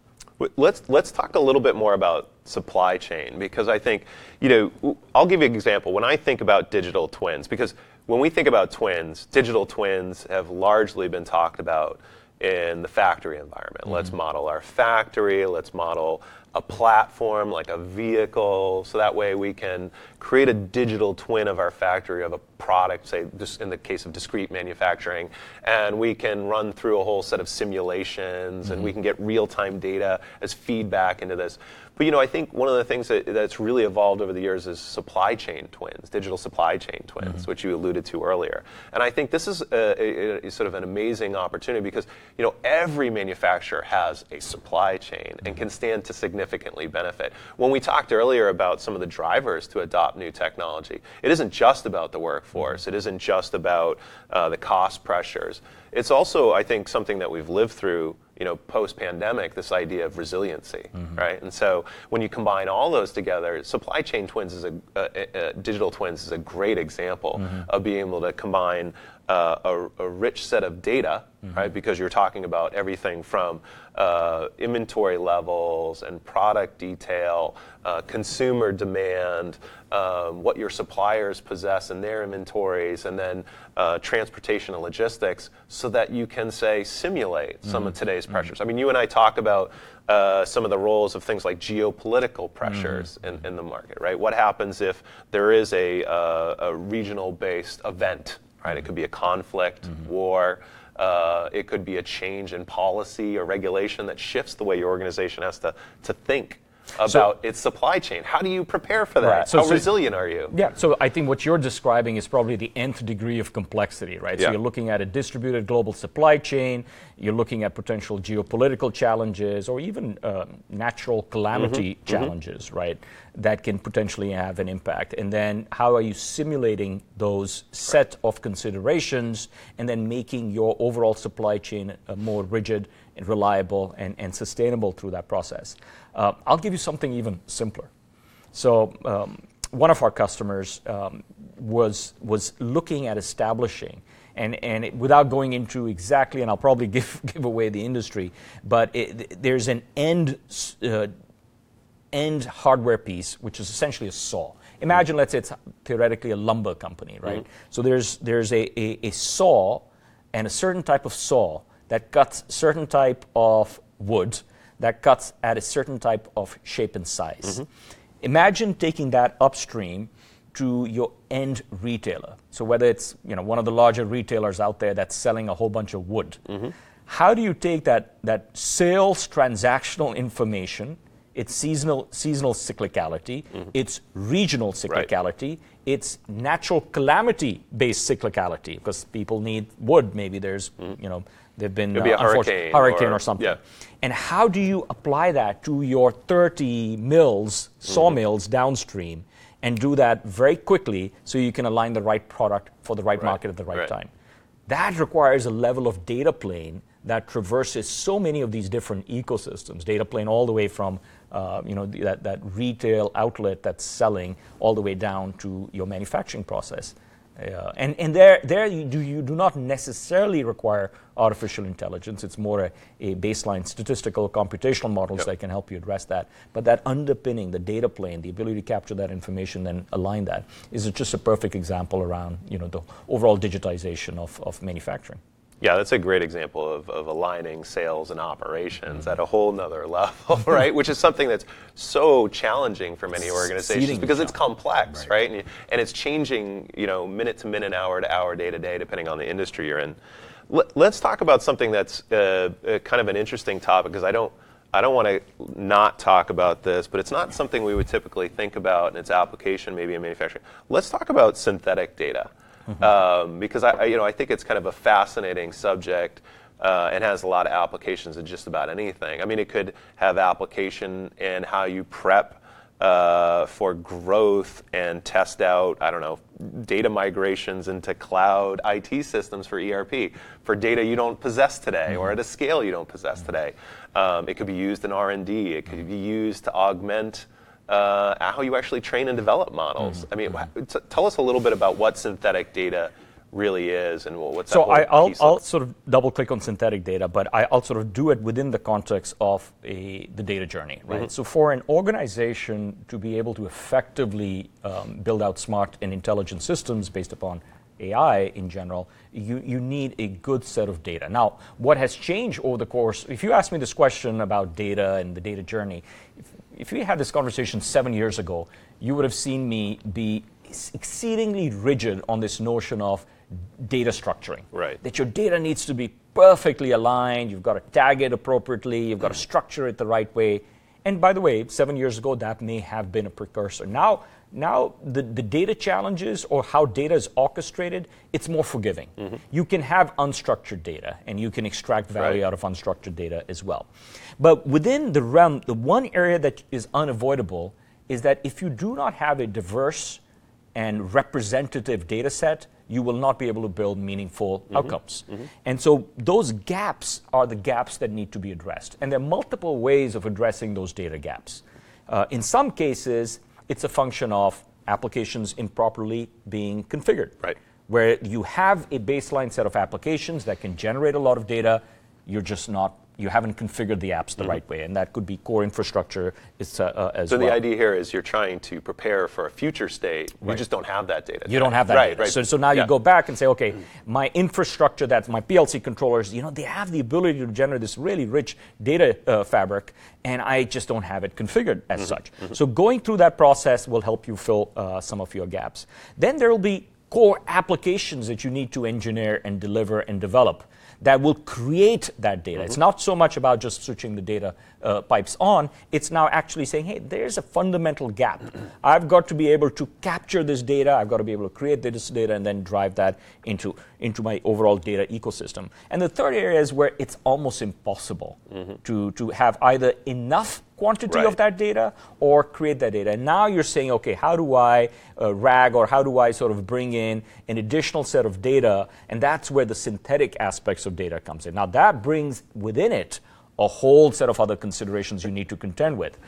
Let's let's talk a little bit more about supply chain because I think you know I'll give you an example. When I think about digital twins, because when we think about twins, digital twins have largely been talked about in the factory environment. Let's mm-hmm. model our factory. Let's model a platform like a vehicle, so that way we can create a digital twin of our factory of a product, say just in the case of discrete manufacturing, and we can run through a whole set of simulations and we mm-hmm. can get real-time data as feedback into this. But you know, I think one of the things that, that's really evolved over the years is supply chain twins, digital supply chain twins, mm-hmm. which you alluded to earlier. And I think this is a, a, a sort of an amazing opportunity because you know every manufacturer has a supply chain and can mm-hmm. stand to significantly benefit. When we talked earlier about some of the drivers to adopt new technology, it isn't just about the workforce. Mm-hmm. It isn't just about uh, the cost pressures. It's also, I think, something that we've lived through you know, post-pandemic, this idea of resiliency, mm-hmm. right? And so when you combine all those together, supply chain twins is a, digital twins is a great example mm-hmm. of being able to combine uh, a, a, rich set of data, mm-hmm. right? Because you're talking about everything from uh, inventory levels and product detail, uh, consumer demand, um, what your suppliers possess in their inventories, and then uh, transportation and logistics, so that you can say simulate mm-hmm. some of today's mm-hmm. pressures. I mean, you and I talk about uh, some of the roles of things like geopolitical pressures mm-hmm. in, in, the market, right? What happens if there is a, uh, a regional-based event? Right? It could be a conflict, mm-hmm. war. Uh, it could be a change in policy or regulation that shifts the way your organization has to, to think about so, its supply chain. How do you prepare for that? Right. So, How so, resilient are you? Yeah, so I think what you're describing is probably the nth degree of complexity, right? Yeah. So you're looking at a distributed global supply chain, you're looking at potential geopolitical challenges or even uh, natural calamity mm-hmm. challenges, mm-hmm. right? That can potentially have an impact. And then how are you simulating those set right. of considerations and then making your overall supply chain uh, more rigid and reliable and, and sustainable through that process? Uh, I'll give you something even simpler. So, um, one of our customers um, was, was looking at establishing, and, and it, without going into exactly, and I'll probably give, give away the industry, but it, there's an end, uh, end hardware piece, which is essentially a saw. Imagine, let's say it's theoretically a lumber company, right? Mm-hmm. So there's, there's a, a, a saw and a certain type of saw that cuts certain type of wood that cuts at a certain type of shape and size. Mm-hmm. Imagine taking that upstream to your end retailer. So whether it's you know one of the larger retailers out there that's selling a whole bunch of wood, mm-hmm. how do you take that that sales transactional information, its seasonal seasonal cyclicality, mm-hmm. its regional cyclicality, right. its natural calamity based cyclicality because people need wood. Maybe there's mm-hmm. you know They've been uh, a hurricane, hurricane or, or something. Yeah. And how do you apply that to your 30 mills, sawmills mm-hmm. downstream, and do that very quickly so you can align the right product for the right, right. market at the right, right, time? That requires a level of data plane that traverses so many of these different ecosystems. Data plane all the way from uh, you know that, that retail outlet that's selling all the way down to your manufacturing process. Uh, and and there, there you do, you do not necessarily require artificial intelligence. It's more a, a baseline statistical computational models yep. that can help you address that. But that underpinning, the data plane, the ability to capture that information and align that, is just a perfect example around you know, the overall digitization of, of manufacturing. Yeah, that's a great example of, of aligning sales and operations at a whole nother level, right? Which is something that's so challenging for many organizations because it's complex, right? right? And, you, and, it's changing, you know, minute to minute, hour to hour, day to day, depending on the industry you're in. Let, us talk about something that's uh, uh, kind of an interesting topic because I don't, I don't want to not talk about this, but it's not something we would typically think about in its application, maybe in manufacturing. Let's talk about synthetic data. Um, because I, you know, I think it's kind of a fascinating subject. Uh, and has a lot of applications in just about anything. I mean, it could have application in how you prep uh, for growth and test out, I don't know, data migrations into cloud IT systems for ERP, for data you don't possess today mm-hmm. or at a scale you don't possess mm-hmm. today. Um, it could be used in R&D. It could be used to augment uh, how you actually train and develop models. Mm-hmm. I mean, mm-hmm. t- tell us a little bit about what synthetic data really is and what's so I, will I'll sort of double click on synthetic data but I, will sort of do it within the context of a, the data journey right mm-hmm. so for an organization to be able to effectively um, build out smart and intelligent systems based upon AI in general, you, you need a good set of data. Now, what has changed over the course, if you ask me this question about data and the data journey, if we had this conversation seven years ago, you would have seen me be exceedingly rigid on this notion of data structuring. Right. That your data needs to be perfectly aligned, you've got to tag it appropriately, you've got to mm. structure it the right way. And by the way, seven years ago, that may have been a precursor. Now, now the, the data challenges or how data is orchestrated, it's more forgiving. Mm-hmm. You can have unstructured data and you can extract value right. out of unstructured data as well. But within the realm, the one area that is unavoidable is that if you do not have a diverse and representative data set, you will not be able to build meaningful mm-hmm. outcomes. Mm-hmm. And so those gaps are the gaps that need to be addressed. And there are multiple ways of addressing those data gaps. Uh, in some cases, it's a function of applications improperly being configured. Right. Where you have a baseline set of applications that can generate a lot of data, you're just not you haven't configured the apps the mm-hmm. right way, and that could be core infrastructure is, uh, as so well. So the idea here is you're trying to prepare for a future state. Right. You just don't have that data. You don't have that right, data. Right. So, so now yeah. you go back and say, okay, mm-hmm. my infrastructure, that's my PLC controllers, you know, they have the ability to generate this really rich data uh, fabric, and I just don't have it configured as mm-hmm. such. Mm-hmm. So going through that process will help you fill uh, some of your gaps. Then there will be core applications that you need to engineer and deliver and develop that will create that data. Mm-hmm. It's not so much about just switching the data uh, pipes on, it's now actually saying, hey, there's a fundamental gap. I've got to be able to capture this data, I've got to be able to create this data, and then drive that into, into my overall data ecosystem. And the third area is where it's almost impossible mm-hmm. to, to have either enough quantity right. of that data or create that data. And now you're saying, okay, how do I uh, RAG or how do I sort of bring in an additional set of data? And that's where the synthetic aspects of data comes in. Now that brings within it a whole set of other considerations you need to contend with.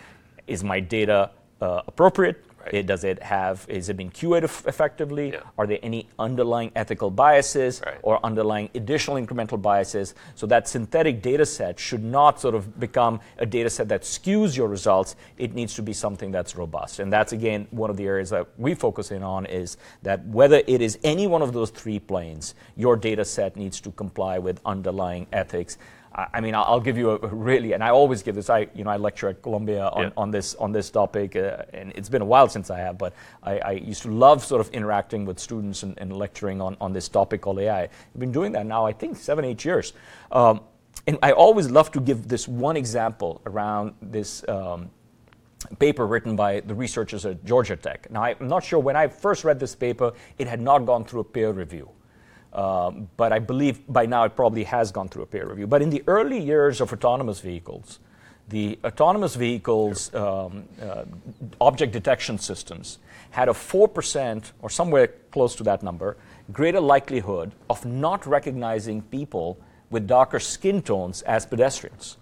Is my data uh, appropriate? Right. It, does it have, is it being QA'd effectively? Yeah. Are there any underlying ethical biases right. or underlying additional incremental biases? So that synthetic data set should not sort of become a data set that skews your results. It needs to be something that's robust. And that's, again, one of the areas that we focus in on is that whether it is any one of those three planes, your data set needs to comply with underlying ethics. I mean, I'll give you a really, and I always give this. I, you know, I lecture at Columbia on, yeah. on this on this topic, uh, and it's been a while since I have, but I, I used to love sort of interacting with students and, and, lecturing on, on this topic called AI. I've been doing that now, I think, seven, eight years. Um, and I always love to give this one example around this um, paper written by the researchers at Georgia Tech. Now, I'm not sure when I first read this paper, it had not gone through a peer review. Um, but I believe by now it probably has gone through a peer review. But in the early years of autonomous vehicles, the autonomous vehicles um, uh, object detection systems had a 4% or somewhere close to that number greater likelihood of not recognizing people with darker skin tones as pedestrians.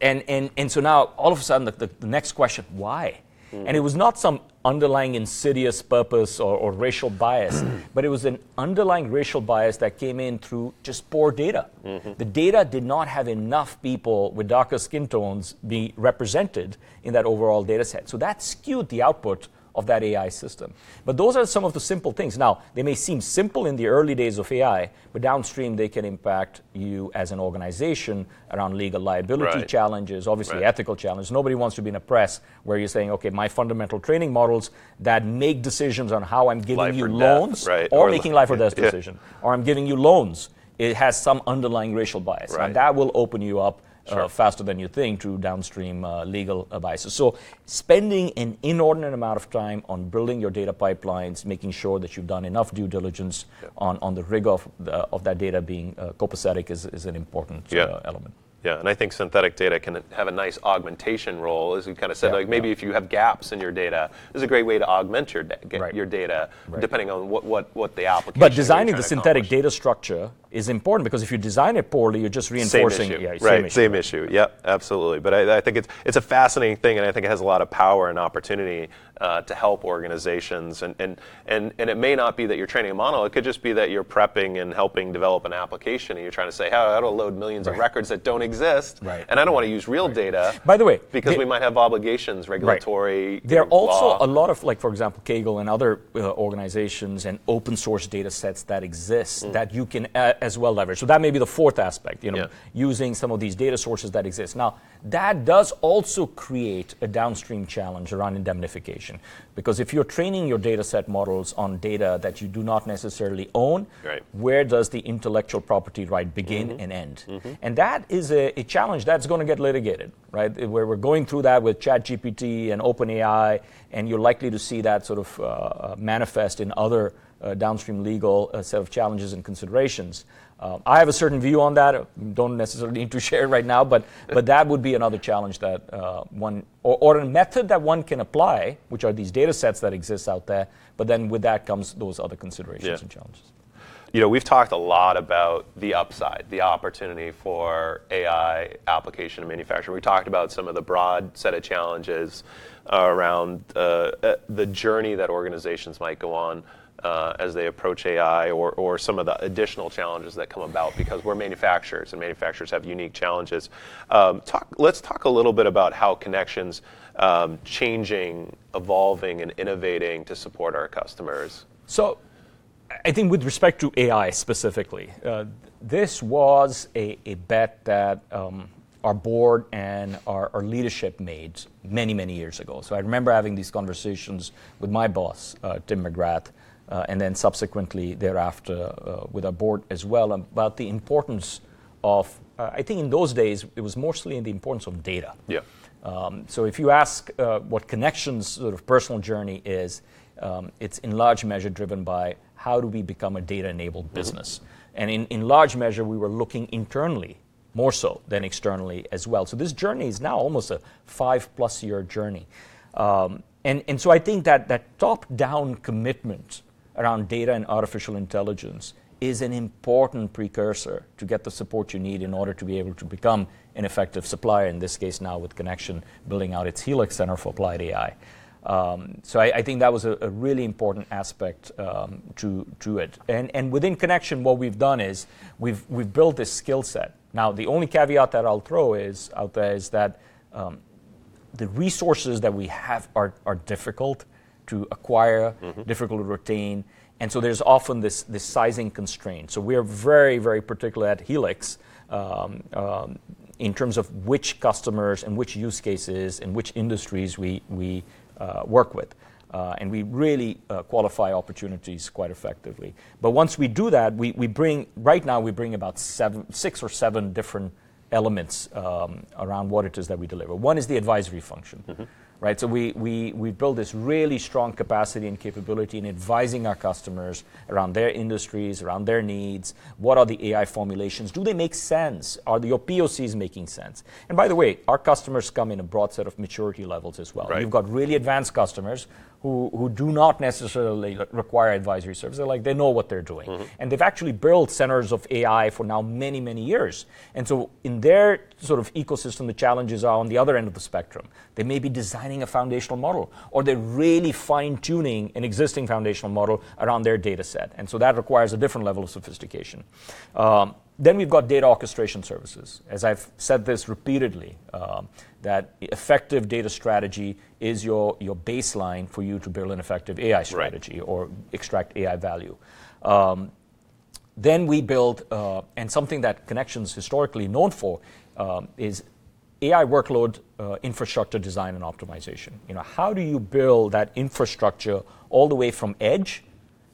And, and, and so now all of a sudden the, the, the next question why? Mm. And it was not some underlying insidious purpose or, or racial bias, but it was an underlying racial bias that came in through just poor data. Mm-hmm. The data did not have enough people with darker skin tones be represented in that overall data set. So that skewed the output of that AI system. But those are some of the simple things. Now, they may seem simple in the early days of AI, but downstream they can impact you as an organization around legal liability right. challenges, obviously right. ethical challenges. Nobody wants to be in a press where you're saying, okay, my fundamental training models that make decisions on how I'm giving life you loans right. or, or, making life or death yeah. decision, or I'm giving you loans. It has some underlying racial bias. And that will open you up sure. uh, faster than you think to downstream uh, legal biases. So, spending an inordinate amount of time on building your data pipelines, making sure that you've done enough due diligence on, on the rigor of, the, of that data being uh, copacetic is, is an important uh, element. Yeah, and I think synthetic data can have a nice augmentation role, as you kind of said. Yeah, like maybe yeah. if you have gaps in your data, this is a great way to augment your da- right. your data, right. depending on what, what, what the application. But designing the synthetic data structure is important because if you design it poorly, you're just reinforcing. Same issue. Yeah, same right, issue. same issue. Yep, absolutely. But I, I, think it's it's a fascinating thing, and I think it has a lot of power and opportunity uh, to help organizations. And, and, and, and it may not be that you're training a model, it could just be that you're prepping and helping develop an application and you're trying to say, how, how to load millions right. of records that don't exist. Right. And I don't want to use real right. data. By the way, because they, we might have obligations, regulatory. Right. There are also law. a lot of, like, for example, Kaggle and other uh, organizations and open source data sets that exist mm. that you can uh, as well leverage. So that may be the fourth aspect, you know, yeah. using some of these data sources that exist. Now, that does also create a downstream challenge around indemnification. Because if you're training your data set models on data that you do not necessarily own, right. where does the intellectual property right begin mm-hmm. and end? Mm-hmm. And that is a, a challenge that's going to get litigated, right? Where we're going through that with ChatGPT and OpenAI, and you're likely to see that sort of uh manifest in other uh, downstream legal uh, set of challenges and considerations. Uh, I have a certain view on that. Don't necessarily need to share it right now, but but that would be another challenge that uh, one or, or, a method that one can apply, which are these data sets that exist out there. But then with that comes those other considerations yeah. and challenges. You know, we've talked a lot about the upside, the opportunity for AI application and manufacturing. We talked about some of the broad set of challenges uh, around uh, the journey that organizations might go on uh, as they approach AI or, or some of the additional challenges that come about because we're manufacturers and manufacturers have unique challenges. Um, talk, let's talk a little bit about how Connection's um, changing, evolving, and innovating to support our customers. So, I think with respect to AI specifically, uh, this was a, a bet that um, our board and our, our, leadership made many, many years ago. So I remember having these conversations with my boss, uh, Tim McGrath, and then subsequently thereafter uh, with our board as well about the importance of, uh, I think in those days it was mostly in the importance of data. Yeah. Um, so if you ask uh, what Connection's sort of personal journey is, um, it's in large measure driven by how do we become a data-enabled mm-hmm. business. And in, in large measure, we were looking internally more so than externally as well. So this journey is now almost a five plus year journey. Um, and, and so I think that that top down commitment around data and artificial intelligence is an important precursor to get the support you need in order to be able to become an effective supplier, in this case now with Connection building out its Helix Center for Applied AI. Um, so I, I, think that was a, a really important aspect um, to, to it. And, and within Connection, what we've done is we've, we've built this skill set. Now, the only caveat that I'll throw is out there is that um, the resources that we have are, are difficult to acquire, mm-hmm. difficult to retain. And so there's often this, this sizing constraint. So we're very, very particular at Helix um, um, in terms of which customers and which use cases and which industries we, we uh, work with. Uh, and we really uh, qualify opportunities quite effectively. But once we do that, we, we bring, right now, we bring about seven, six or seven different elements um, around what it is that we deliver. One is the advisory function. Mm-hmm right? So we, build this really strong capacity and capability in advising our customers around their industries, around their needs. What are the AI formulations? Do they make sense? Are your POCs making sense? And by the way, our customers come in a broad set of maturity levels as well. Right. You've got really advanced customers who, who do not necessarily require advisory services. They're like, they know what they're doing. Mm-hmm. And they've actually built centers of AI for now many, many years. And so in their sort of ecosystem, the challenges are on the other end of the spectrum. They may be designing a foundational model, or they're really fine tuning an existing foundational model around their data set. And so that requires a different level of sophistication. Um, then we've got data orchestration services. As I've said this repeatedly, um, that effective data strategy is your, your baseline for you to build an effective AI strategy right. or extract AI value. Um, then we build, uh, and something that Connection's historically known for um, is AI workload uh, infrastructure design and optimization. You know, how do you build that infrastructure all the way from edge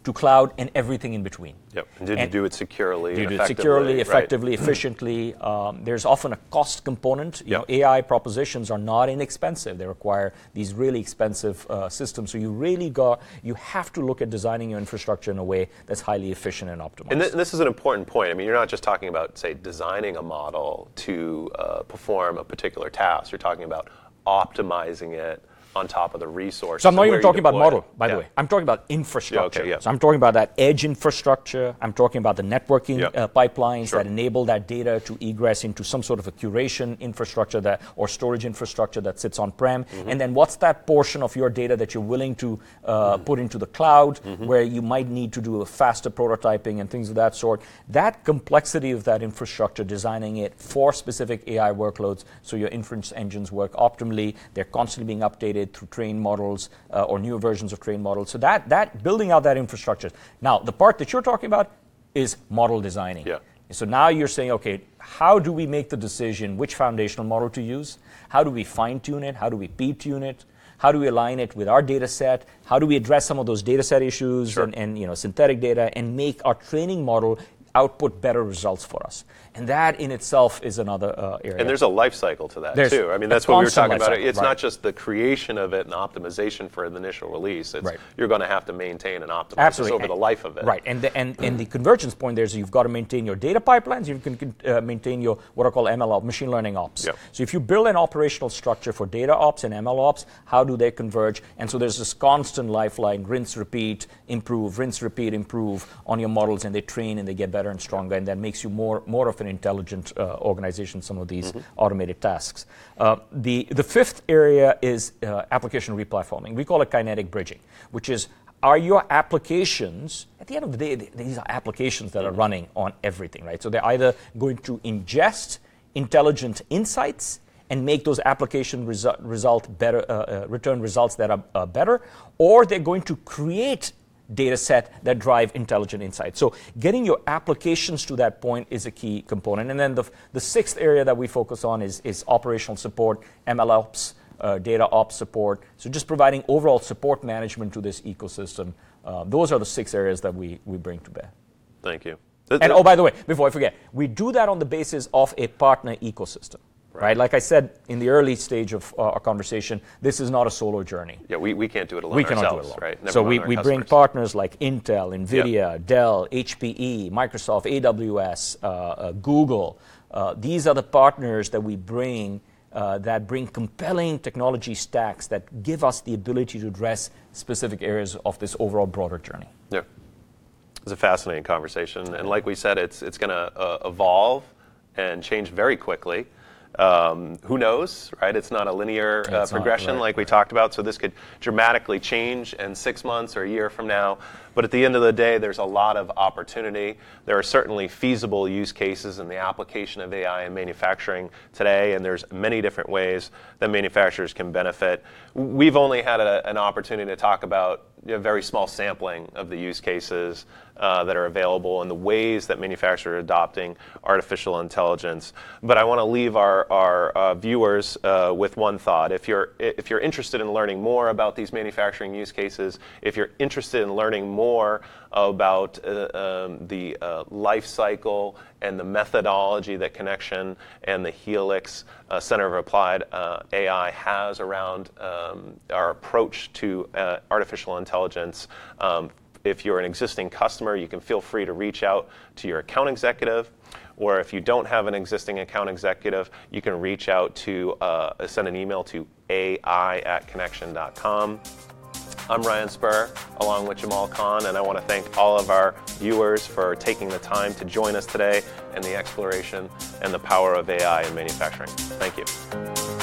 to cloud and everything in between. Yep. And did and you do it securely? Do you do it securely, effectively, right. efficiently? Um, there's often a cost component. You yep. know, AI propositions are not inexpensive. They require these really expensive uh, systems. So you really got you have to look at designing your infrastructure in a way that's highly efficient and optimized. And th- this is an important point. I mean, you're not just talking about say designing a model to uh, perform a particular task. You're talking about optimizing it on top of the resource. So I'm not even talking about model, by yeah. the way. I'm talking about infrastructure. okay, yeah. So I'm talking about that edge infrastructure. I'm talking about the networking Yeah. uh, pipelines Sure. that enable that data to egress into some sort of a curation infrastructure that or storage infrastructure that sits on-prem. Mm-hmm. And then what's that portion of your data that you're willing to uh, put into the cloud, Mm-hmm. where you might need to do a faster prototyping and things of that sort. That complexity of that infrastructure, designing it for specific AI workloads, so your inference engines work optimally. They're constantly being updated through trained models uh, or newer versions of trained models. So that that building out that infrastructure. Now, the part that you're talking about is model designing. Yeah. So now you're saying, okay, how do we make the decision which foundational model to use? How do we fine tune it? How do we P tune it? How do we align it with our data set? How do we address some of those data set issues Sure. and, and you know, synthetic data and make our training model output better results for us? And that in itself is another uh, area. And there's a life cycle to that There's too. I mean, that's what we were talking about. cycle, It's right. not just the creation of it and optimization for the initial release. It's Right. you're going to have to maintain and optimize Absolutely. over the life of it. Right, and the, and, and the convergence point there is you've got to maintain your data pipelines. You can uh, maintain your what are called ML ops, machine learning ops. Yep. So if you build an operational structure for data ops and ML ops, how do they converge? And so there's this constant lifeline: rinse, repeat, improve, rinse, repeat, improve on your models, and they train and they get better and stronger, and that makes you more more of an intelligent uh, organization. Some of these automated tasks. Uh, the the fifth area is uh, application replatforming. We call it kinetic bridging, which is are your applications at the end of the day th- these are applications that are running on everything right so they're either going to ingest intelligent insights and make those application resu- result better uh, uh, return results that are uh, better or they're going to create data set that drive intelligent insights so getting your applications to that point is a key component and then the, the sixth area that we focus on is, is operational support mlops uh, data ops support. So just providing overall support management to this ecosystem. Uh, those are the six areas that we, we bring to bear. Thank you. And oh, by the way, before I forget, we do that on the basis of a partner ecosystem. Right. Like I said in the early stage of uh, our conversation, this is not a solo journey. yeah, we, we can't do it alone We cannot do it alone. right? Never so we, we bring partners like Intel, NVIDIA, Dell, HPE, Microsoft, AWS, uh, uh, Google. Uh, these are the partners that we bring uh, that bring compelling technology stacks that give us the ability to address specific areas of this overall broader journey. Yeah. It's a fascinating conversation. And like we said, it's, it's going to uh, evolve and change very quickly. Um, who knows, right? It's not a linear uh, progression right, like we talked about. So this could dramatically change in six months or a year from now. But at the end of the day, there's a lot of opportunity. There are certainly feasible use cases in the application of AI in manufacturing today, and there's many different ways that manufacturers can benefit. We've only had a, an opportunity to talk about a very small sampling of the use cases uh, that are available and the ways that manufacturers are adopting artificial intelligence. But I want to leave our, our uh, viewers uh, with one thought. If you're, if you're interested in learning more about these manufacturing use cases, if you're interested in learning more about uh, um, the uh, life cycle and the methodology that Connection and the Helix uh, Center of Applied uh, AI has around um, our approach to uh, artificial intelligence. Um, if you're an existing customer, you can feel free to reach out to your account executive. Or if you don't have an existing account executive, you can reach out to uh, send an email to ai at connection.com. I'm Ryan Spurr, along with Jamal Khan, and I want to thank all of our viewers for taking the time to join us today in the exploration and the power of AI in manufacturing. Thank you.